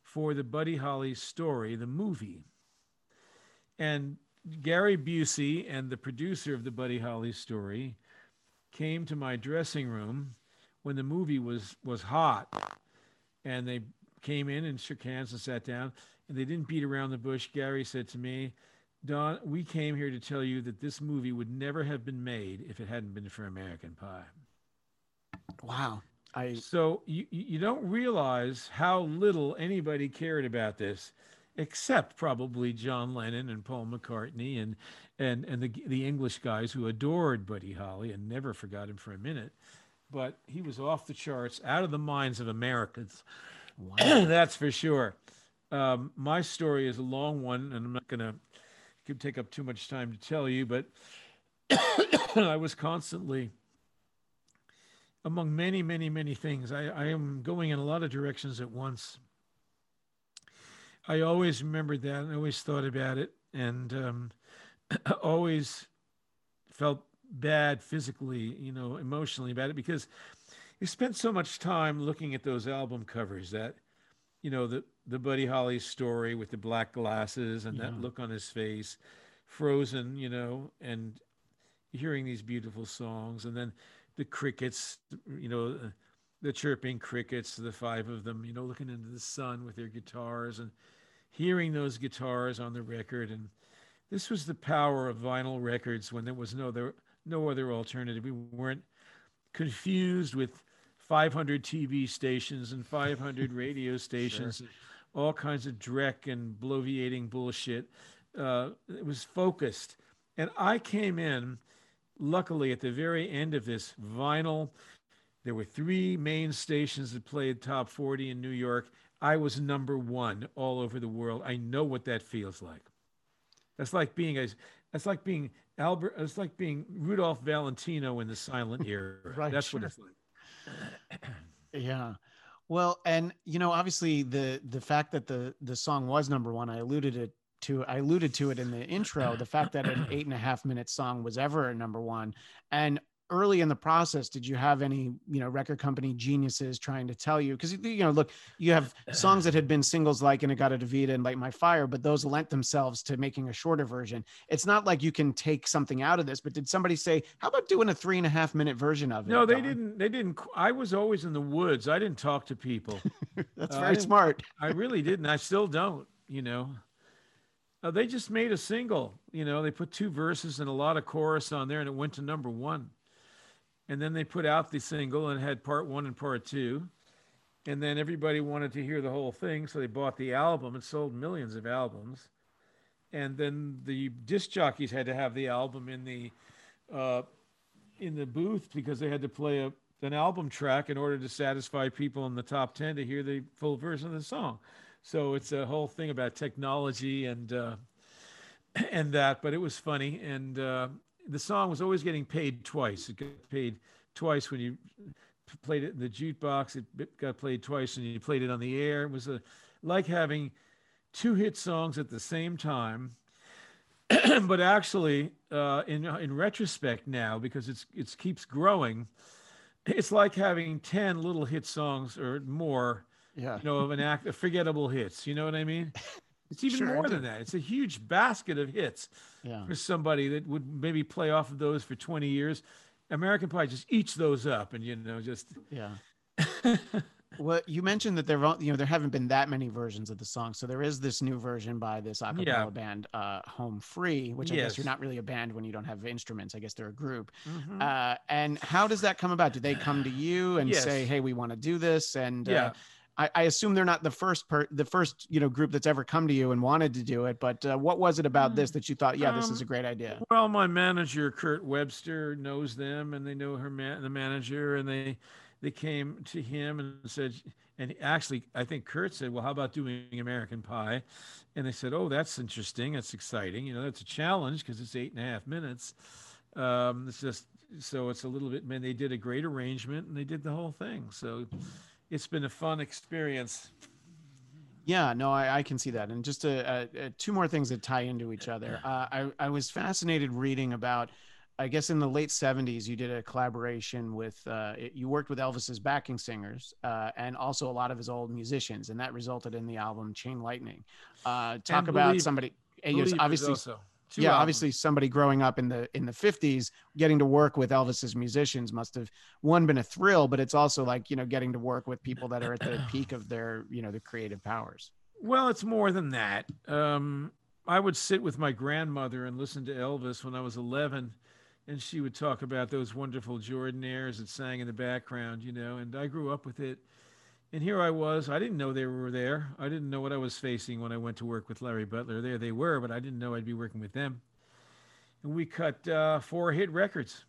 Speaker 2: for the Buddy Holly story, the movie. And Gary Busey and the producer of the Buddy Holly story came to my dressing room when the movie was was hot. And they came in and shook hands and sat down and they didn't beat around the bush. Gary said to me, Don, we came here to tell you that this movie would never have been made if it hadn't been for American Pie.
Speaker 4: wow i
Speaker 2: So you you you don't realize how little anybody cared about this, except probably John Lennon and Paul McCartney and and and the the English guys who adored Buddy Holly and never forgot him for a minute. But he was off the charts, out of the minds of Americans. That's for sure. Um, my story is a long one, and I'm not going to could take up too much time to tell you, but I was constantly among many, many, many things. I, I am going in a lot of directions at once. I always remembered that and always thought about it and um, always felt bad physically, you know, emotionally about it because you spent so much time looking at those album covers that, you know, the, the Buddy Holly story with the black glasses and that look on his face, frozen, you know, and hearing these beautiful songs and then the crickets, you know, the chirping crickets, the five of them, you know, looking into the sun with their guitars and hearing those guitars on the record. And this was the power of vinyl records when there was no other, no other alternative. We weren't confused with 500 TV stations and 500 radio stations, and all kinds of dreck and bloviating bullshit. Uh, it was focused. And I came in, luckily, at the very end of this vinyl. There were three main stations that played top 40 in New York. I was number one all over the world. I know what that feels like. That's like being a, that's like being Albert. It's like being Rudolph Valentino in the silent era.
Speaker 4: Right,
Speaker 2: That's what it's like.
Speaker 4: Yeah. Well, and you know, obviously the the fact that the the song was number one, I alluded it to I alluded to it in the intro, the fact that an eight and a half minute song was ever a number one. And early in the process, did you have any, you know, record company geniuses trying to tell you? Because you know, look, you have songs that had been singles like In-A-Gadda-Da-Vida and Light My Fire, but those lent themselves to making a shorter version. It's not like you can take something out of this, but did somebody say, how about doing a three and a half minute version of it?
Speaker 2: No, they
Speaker 4: Don?"
Speaker 2: didn't. They didn't. I was always in the woods. I didn't talk to people.
Speaker 4: That's
Speaker 2: Uh,
Speaker 4: very
Speaker 2: didn't-
Speaker 4: smart.
Speaker 2: I really didn't. I still don't. You know, uh, they just made a single. You know, they put two verses and a lot of chorus on there, and it went to number one. And then they put out the single and had part one and part two. And then everybody wanted to hear the whole thing, so they bought the album and sold millions of albums. and then the disc jockeys had to have the album in the uh, in the booth because they had to play a, an album track in order to satisfy people in the top 10 to hear the full version of the song so it's a whole thing about technology and uh, and that but it was funny and uh, the song was always getting paid twice it got paid twice when you played it in the jukebox it got played twice and you played it on the air it was a like having two hit songs at the same time. but actually, uh, in in retrospect now, because it's it keeps growing, it's like having ten little hit songs or more.
Speaker 4: Yeah.
Speaker 2: You know, of an act, of forgettable hits. You know what I mean? It's even
Speaker 4: Sure,
Speaker 2: more than that. It's a huge basket of hits
Speaker 4: Yeah.
Speaker 2: for somebody that would maybe play off of those for 20 years. American Pie just eats those up and, you know, just
Speaker 4: Yeah. well, you mentioned that there, you know, there haven't been that many versions of the song. So there is this new version by this a cappella
Speaker 2: Yeah.
Speaker 4: band, uh, Home Free, which I guess you're not really a band when you don't have instruments. I guess they're a group.
Speaker 2: Mhm.
Speaker 4: Uh, and how does that come about? Do they come to you and
Speaker 2: Yes.
Speaker 4: say, "Hey, we want to do this"? And uh,
Speaker 2: yeah.
Speaker 4: I, I assume they're not the first per the first you know group that's ever come to you and wanted to do it. But uh, what was it about this that you thought, yeah, this is
Speaker 2: Um,
Speaker 4: a great idea?
Speaker 2: Well, my manager Kurt Webster knows them, and they know her man, the manager, and they they came to him and said, and actually, I think Kurt said, "Well, how about doing American Pie?" And they said, "Oh, that's interesting. That's exciting. You know, that's a challenge because it's eight and a half minutes. Um, it's just so it's a little bit. Man, they did a great arrangement, and they did the whole thing. So it's been a fun experience.
Speaker 4: Yeah, no, I, I can see that. And just uh uh uh two more things that tie into each other. Uh, I, I was fascinated reading about, I guess in the late 70s, you did a collaboration with, uh, it- you worked with Elvis's backing singers uh, and also a lot of his old musicians. And that resulted in the album Chain Lightning. Uh, talk
Speaker 2: And
Speaker 4: about
Speaker 2: Believe-
Speaker 4: somebody, you obviously,
Speaker 2: also. Two
Speaker 4: yeah,
Speaker 2: albums.
Speaker 4: obviously somebody growing up in the in the 50s getting to work with Elvis's musicians must have one been a thrill, but it's also like, you know, getting to work with people that are at the peak of their, you know, their creative powers.
Speaker 2: Well, it's more than that. Um, I would sit with my grandmother and listen to Elvis when I was 11, and she would talk about those wonderful Jordanaires that sang in the background, you know, and I grew up with it. And here I was. I didn't know they were there. I didn't know what I was facing when I went to work with Larry Butler. There they were, but I didn't know I'd be working with them. And we cut uh, four hit records.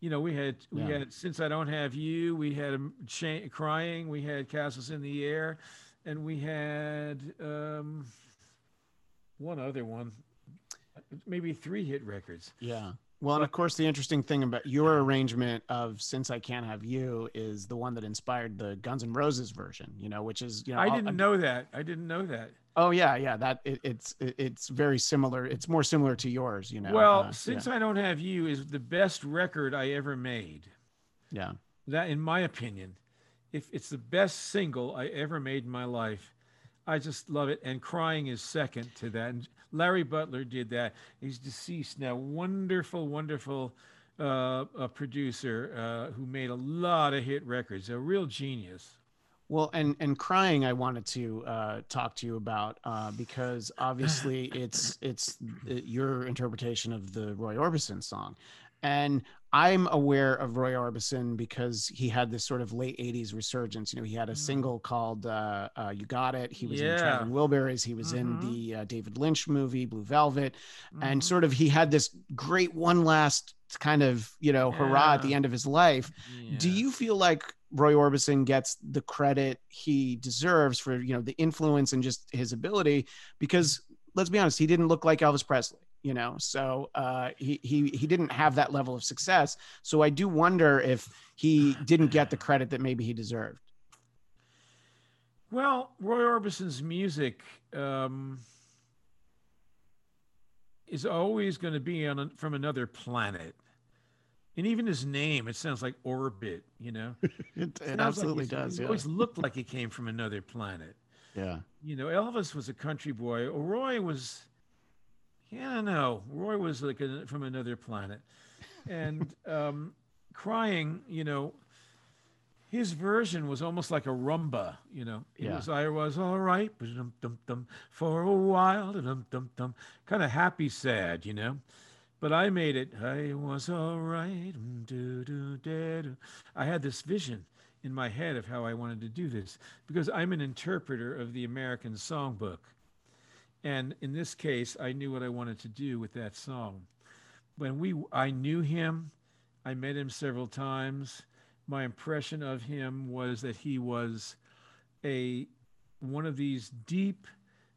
Speaker 2: You know, we had we
Speaker 4: Yeah.
Speaker 2: had since I don't have you. We had um, Cha- crying. We had castles in the air, and we had um, one other one, maybe three hit records.
Speaker 4: Yeah. Well, and of course, the interesting thing about your arrangement of "Since I Can't Have You" is the one that inspired the Guns N' Roses version. You know, which is you know.
Speaker 2: I didn't know that. I didn't know that.
Speaker 4: Oh yeah, yeah. That it, it's it, it's very similar. It's more similar to yours. You know.
Speaker 2: well,
Speaker 4: uh,
Speaker 2: since
Speaker 4: yeah,
Speaker 2: I don't have you is the best record I ever made.
Speaker 4: yeah.
Speaker 2: That, in my opinion, if it's the best single I ever made in my life, I just love it. And crying is second to that. And Larry Butler did that. He's deceased now. Wonderful, wonderful uh, a producer uh, who made a lot of hit records. A real genius.
Speaker 4: Well, and and crying, I wanted to uh, talk to you about uh, because obviously it's it's your interpretation of the Roy Orbison song, and I'm aware of Roy Orbison because he had this sort of late '80s resurgence. You know, he had a single called uh, uh, "You Got It." He was in
Speaker 2: Yeah.
Speaker 4: Traveling Wilburys. He was in
Speaker 2: Mhm.
Speaker 4: the uh, David Lynch movie Blue Velvet, and
Speaker 2: Mhm.
Speaker 4: sort of he had this great one last kind of you know hurrah at the end of his life. Do you feel like Roy Orbison gets the credit he deserves for you know the influence and just his ability? Because let's be honest, he didn't look like Elvis Presley, you know, so uh, he he he didn't have that level of success. So I do wonder if he didn't get the credit that maybe he deserved.
Speaker 2: Well, Roy Orbison's music um, is always going to be on a, from another planet, and even his name, it sounds like orbit. You know,
Speaker 4: It, it absolutely
Speaker 2: he's-
Speaker 4: does.
Speaker 2: He
Speaker 4: Yeah.
Speaker 2: always looked like he came from another planet.
Speaker 4: yeah.
Speaker 2: You know, Elvis was a country boy. Roy was, yeah, know. Roy was like a, from another planet, and um, crying. You know, his version was almost like a rumba. You know, it
Speaker 4: Yeah.
Speaker 2: was I was all right, dum dum dum for a while, dum dum dum, kind of happy, sad. You know. But I made it. I was all right. mm. I had this vision in my head of how I wanted to do this because I'm an interpreter of the American songbook. And in this case, I knew what I wanted to do with that song. When we, I knew him, I met him several times. My impression of him was that he was a one of these deep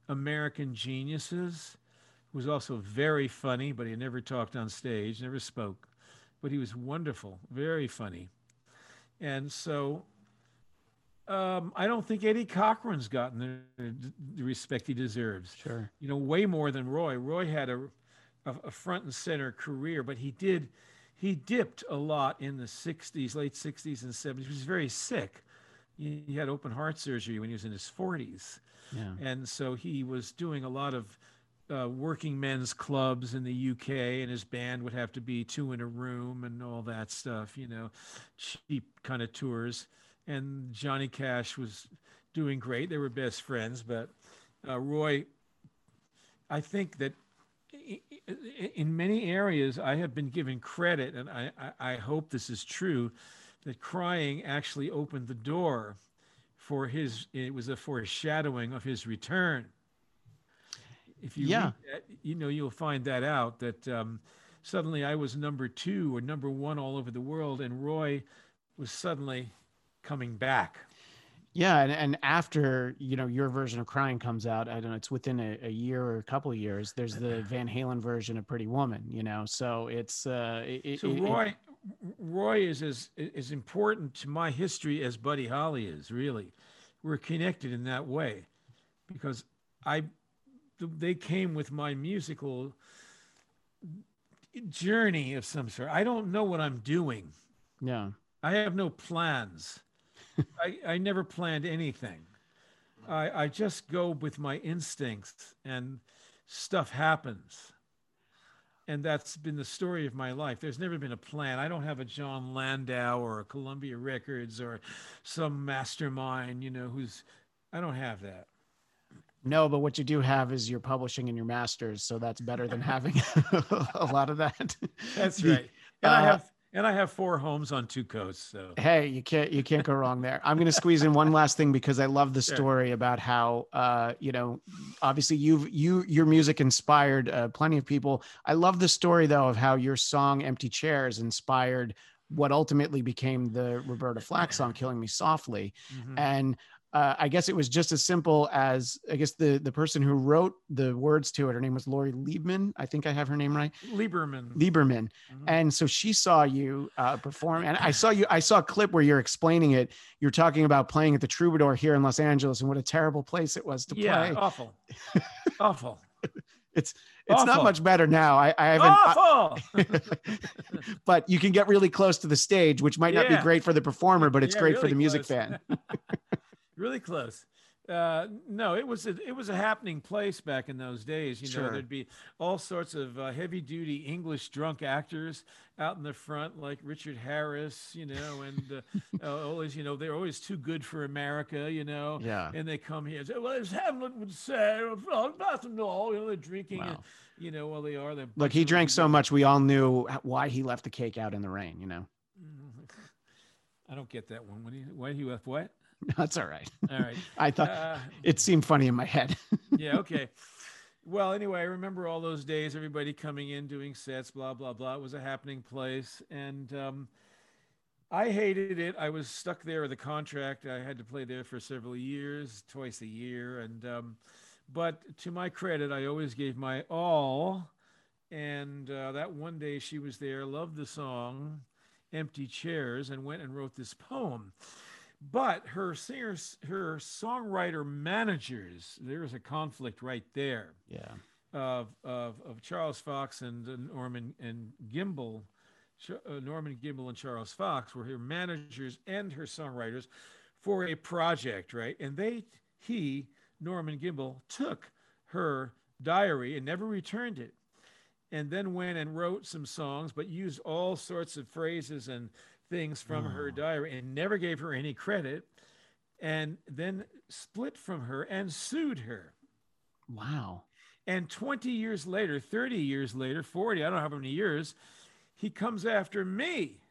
Speaker 2: American geniuses who was also very funny, but he never talked on stage, never spoke. But he was wonderful, very funny. And so um, I don't think Eddie Cochran's gotten the, the, respect he deserves.
Speaker 4: Sure.
Speaker 2: You know, way more than Roy. Roy had a, a, a front and center career, but he did, he dipped a lot in the 60s, late 60s and 70s. He was very sick. He, he had open heart surgery when he was in his 40s.
Speaker 4: Yeah.
Speaker 2: And so he was doing a lot of uh, working men's clubs in the UK, and his band would have to be two in a room and all that stuff, you know, cheap kind of tours and Johnny Cash was doing great. They were best friends, but uh, Roy, I think that in many areas I have been given credit, and I, I, hope this is true, that crying actually opened the door for his. It was a foreshadowing of his return. If you
Speaker 4: yeah,
Speaker 2: that, you know, you'll find that out that um, suddenly I was number two or number one all over the world, and Roy was suddenly coming back.
Speaker 4: Yeah, and, and after you know your version of crying comes out, I don't know, it's within a, a year or a couple of years. There's the Van Halen version of Pretty Woman, you know. So it's uh, it,
Speaker 2: so Roy, it, Roy is as as important to my history as Buddy Holly is. Really, we're connected in that way because I they came with my musical journey of some sort. I don't know what I'm doing.
Speaker 4: Yeah,
Speaker 2: I have no plans. I, I never planned anything. I, I just go with my instincts and stuff happens. And that's been the story of my life. There's never been a plan. I don't have a Jon Landau or a Columbia Records or some mastermind, you know, who's, I don't have that.
Speaker 4: No, but what you do have is your publishing and your masters. So that's better than having a lot of that.
Speaker 2: That's right. And uh, I have and I have four homes on two coasts. So
Speaker 4: hey, you can't you can't go wrong there. I'm going to squeeze in one last thing because I love the story about how uh, you know obviously you've you your music inspired uh, plenty of people. I love the story though of how your song "Empty Chairs" inspired what ultimately became the Roberta Flack song "Killing Me Softly," mm-hmm. and uh, I guess it was just as simple as I guess the the person who wrote the words to it. Her name was Lori Liebman. I think I have her name right.
Speaker 2: Lieberman.
Speaker 4: Lieberman. Mm-hmm. And so she saw you uh, perform, and I saw you. I saw a clip where you're explaining it. You're talking about playing at the Troubadour here in Los Angeles, and what a terrible place it was to
Speaker 2: yeah,
Speaker 4: play.
Speaker 2: awful, awful.
Speaker 4: It's it's awful. not much better now. I, I haven't.
Speaker 2: Awful.
Speaker 4: I, but you can get really close to the stage, which might not yeah. be great for the performer, but it's yeah, great really for the music close. fan
Speaker 2: really close. Uh, no, it was a, it was a happening place back in those days. You know,
Speaker 4: sure.
Speaker 2: there'd be all sorts of uh, heavy duty English drunk actors out in the front, like Richard Harris. You know, and uh, always, you know, they're always too good for America. You know,
Speaker 4: yeah.
Speaker 2: And they come here and say, "Well, as Hamlet would say, nothing all." You know, they're drinking. Wow. And, you know, well, they are.
Speaker 4: Look, he drank so much, we all knew why he left the cake out in the rain. You know.
Speaker 2: I don't get that one. When he, why he left what?
Speaker 4: That's all right.
Speaker 2: All right.
Speaker 4: I thought uh, it seemed funny in my head.
Speaker 2: yeah. Okay. Well, anyway, I remember all those days, everybody coming in, doing sets, blah, blah, blah. It was a happening place. And um, I hated it. I was stuck there with a contract. I had to play there for several years, twice a year. And, um, but to my credit, I always gave my all. And uh, that one day she was there, loved the song, Empty Chairs, and went and wrote this poem but her singers her songwriter managers there's a conflict right there
Speaker 4: yeah.
Speaker 2: of of, of charles fox and norman and gimbel uh, norman gimbel and charles fox were her managers and her songwriters for a project right? And they he norman gimbel took her diary and never returned it and then went and wrote some songs but used all sorts of phrases and things from oh. her diary and never gave her any credit and then split from her and sued her.
Speaker 4: Wow.
Speaker 2: And 20 years later, 30 years later, 40, I don't know how many years, he comes after me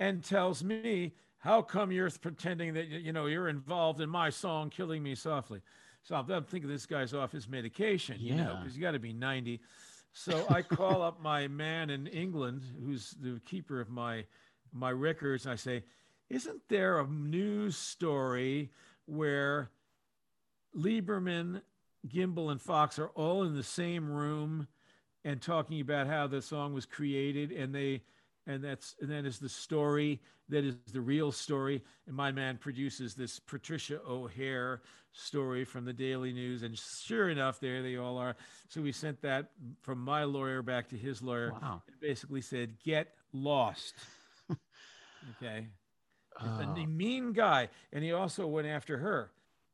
Speaker 2: and tells me, How come you're pretending that you know you're involved in my song Killing Me Softly? So I'm, I'm thinking this guy's off his medication, you know,
Speaker 5: Yeah.
Speaker 2: because you got to be 90. So I call up my man in England, who's the keeper of my my records, and I say, "Isn't there a news story where Lieberman, Gimbel, and Fox are all in the same room and talking about how the song was created, and they and that's and that is the story that is the real story. And my man produces this Patricia O'Haire story from the Daily News, and sure enough, there they all are. So we sent that from my lawyer back to his lawyer,
Speaker 5: Wow.
Speaker 2: and basically said, "Get lost." Okay, a
Speaker 5: Oh.
Speaker 2: mean guy, and he also went after her,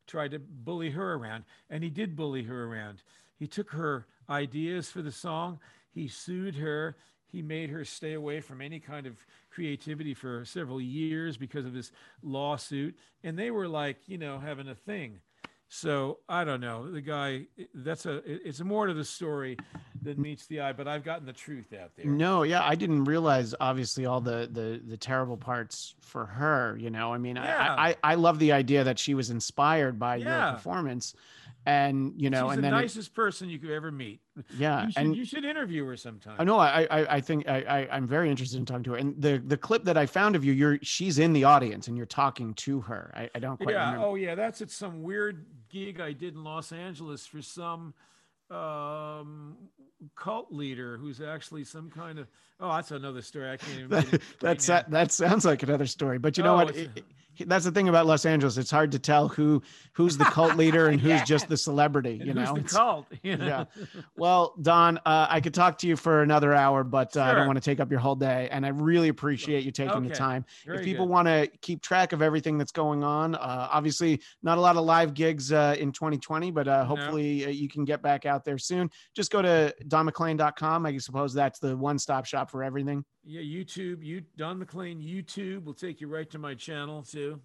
Speaker 2: tried to bully her around, and he did bully her around. He took her ideas for the song. He sued her. He made her stay away from any kind of creativity for several years because of this lawsuit. And they were like, you know, having a thing. So I don't know. The guy, that's a, it's more to the story than meets the eye, but I've gotten the truth out there.
Speaker 5: No, yeah, I didn't realize obviously all the the the terrible parts for her. You know, I mean,
Speaker 2: Yeah.
Speaker 5: I, I I love the idea that she was inspired by
Speaker 2: Yeah.
Speaker 5: your performance, and you know,
Speaker 2: She's
Speaker 5: and
Speaker 2: the
Speaker 5: then it-
Speaker 2: nicest person you could ever meet.
Speaker 5: yeah,
Speaker 2: You should,
Speaker 5: and
Speaker 2: you should interview her sometime.
Speaker 5: I know I I I think I, I I'm very interested in talking to her. And the the clip that I found of you, you're she's in the audience and you're talking to her. I, I don't quite
Speaker 2: yeah.
Speaker 5: remember.
Speaker 2: Oh, yeah. That's at some weird gig I did in Los Angeles for some um, cult leader who's actually some kind of. Oh, that's another story. I can't even. right
Speaker 5: That's that, that sounds like another story. But you know
Speaker 2: Oh,
Speaker 5: what? It- it- that's the thing about Los Angeles. It's hard to tell who who's the cult leader and who's just the celebrity.
Speaker 2: And
Speaker 5: You
Speaker 2: who's
Speaker 5: know.
Speaker 2: the cult? You know?
Speaker 5: yeah. Well, Don, uh, I could talk to you for another hour, but uh, I don't want to take up your whole day. And I really appreciate you taking the time.
Speaker 2: Very
Speaker 5: if people want to keep track of everything that's going on, uh, obviously not a lot of live gigs uh, in 2020, but uh, hopefully uh, you can get back out there soon. Just go to donmclean.com. I suppose that's the one-stop shop for everything.
Speaker 2: Yeah, YouTube, you Don McLean YouTube will take you right to my channel too.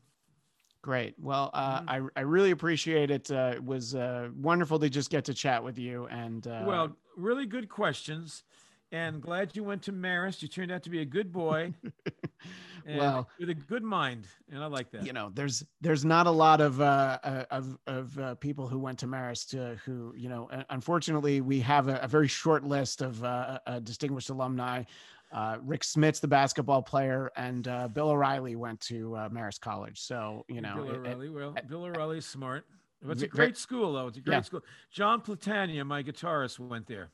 Speaker 5: Great. Well, uh,
Speaker 2: Mhm.
Speaker 5: I, I really appreciate it. Uh, it was uh, wonderful to just get to chat with you. And uh,
Speaker 2: well, really good questions, and glad you went to Marist. You turned out to be a good boy,
Speaker 5: Well-
Speaker 2: with a good mind, and I like that.
Speaker 5: you know there's there's not a lot of uh uh, of of uh, people who went to Marist uh, who you know unfortunately we have a, a very short list of uh, uh distinguished alumni uh Rick Smits the basketball player and uh Bill O'Reilly went to uh, Marist College so you know
Speaker 2: Bill
Speaker 5: it- it-
Speaker 2: O'Reilly. well, Bill O'Reilly's smart. It's a great school, though. It's a great
Speaker 5: Yeah.
Speaker 2: school. John Platania, my guitarist, went there.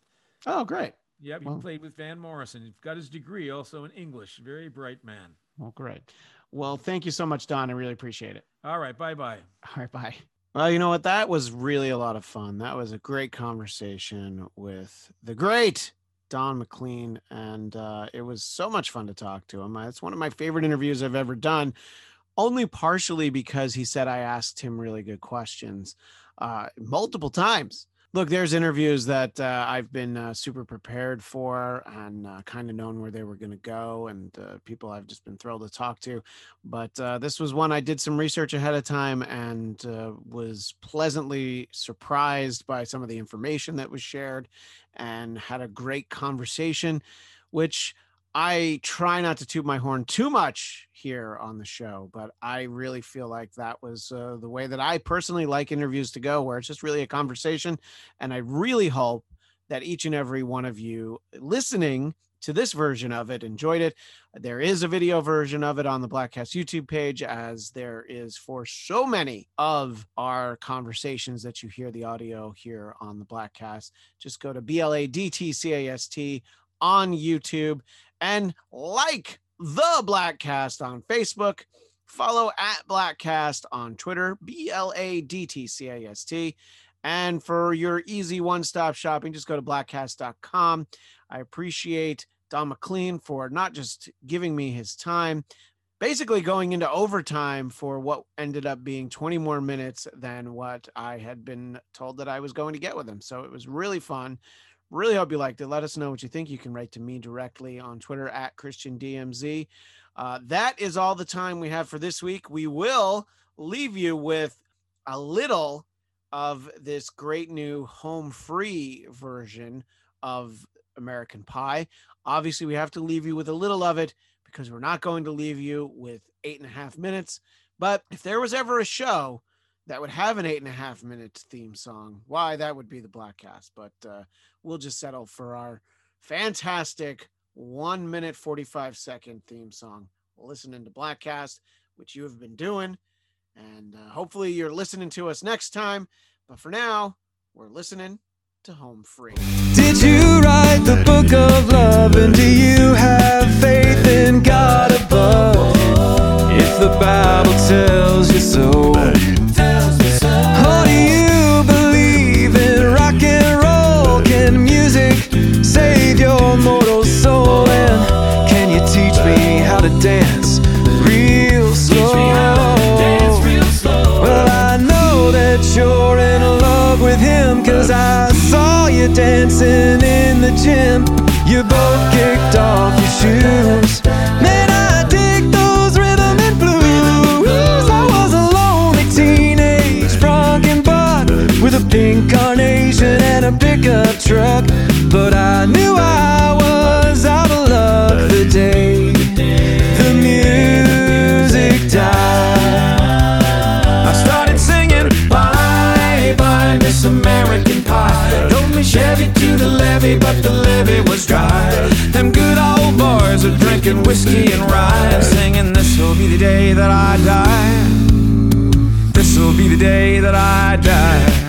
Speaker 5: oh great
Speaker 2: Yep, he
Speaker 5: Well-
Speaker 2: played with Van Morrison. He's got his degree also in English. Very bright man.
Speaker 5: well great well thank you so much Don I really appreciate it
Speaker 2: All right, bye bye.
Speaker 5: all right bye
Speaker 4: Well, you know what? That was really a lot of fun. That was a great conversation with the great Don McLean, and uh, it was so much fun to talk to him. Uh, It's one of my favorite interviews I've ever done, only partially because he said I asked him really good questions uh, multiple times. Look, there's interviews that uh, I've been uh, super prepared for and uh, kind of known where they were going to go, and uh, people I've just been thrilled to talk to but uh, this was one I did some research ahead of time and uh, was pleasantly surprised by some of the information that was shared and had a great conversation, which I try not to toot my horn too much here on the show, but I really feel like that was uh, the way that I personally like interviews to go, where it's just really a conversation. And I really hope that each and every one of you listening to this version of it enjoyed it. There is a video version of it on the Bladtcast YouTube page, as there is for so many of our conversations that you hear the audio here on the Bladtcast. Just go to B L A D T C A S T on YouTube and like the Bladtcast on Facebook. Follow at Bladtcast on Twitter, B L A D T C A S T. And for your easy one stop shopping, just go to bladtcast.com. I appreciate Don McLean for not just giving me his time, basically going into overtime for what ended up being 20 more minutes than what I had been told that I was going to get with him. So it was really fun. Really hope you liked it. Let us know what you think. You can write to me directly on Twitter at Christian DMZ. Uh, that is all the time we have for this week. We will leave you with a little of this great new home free version of American Pie. Obviously, we have to leave you with a little of it because we're not going to leave you with eight and a half minutes. But if there was ever a show that would have an eight and a half minute theme song, why that would be the Bladtcast. But uh, we'll just settle for our fantastic one minute 45 second theme song. We'll listen into Bladtcast, which you have been doing. And uh, hopefully you're listening to us next time. But for now, we're listening to Home Free.
Speaker 6: Did you write the book of love? And do you have faith in God above? If the Bible tells you so. Save your mortal soul? And can you teach me how to dance real slow? Well, I know that you're in love with him, cause I saw you dancing in the gym. You both kicked off your shoes. Man, with a pink carnation and a pickup truck. But I knew I was out of luck the day the music died. I started singing Bye bye Miss American Pie Drove me Chevy to the levee but the levee was dry Them good old boys are drinking whiskey and rye Singing this'll be the day that I die This'll be the day that I die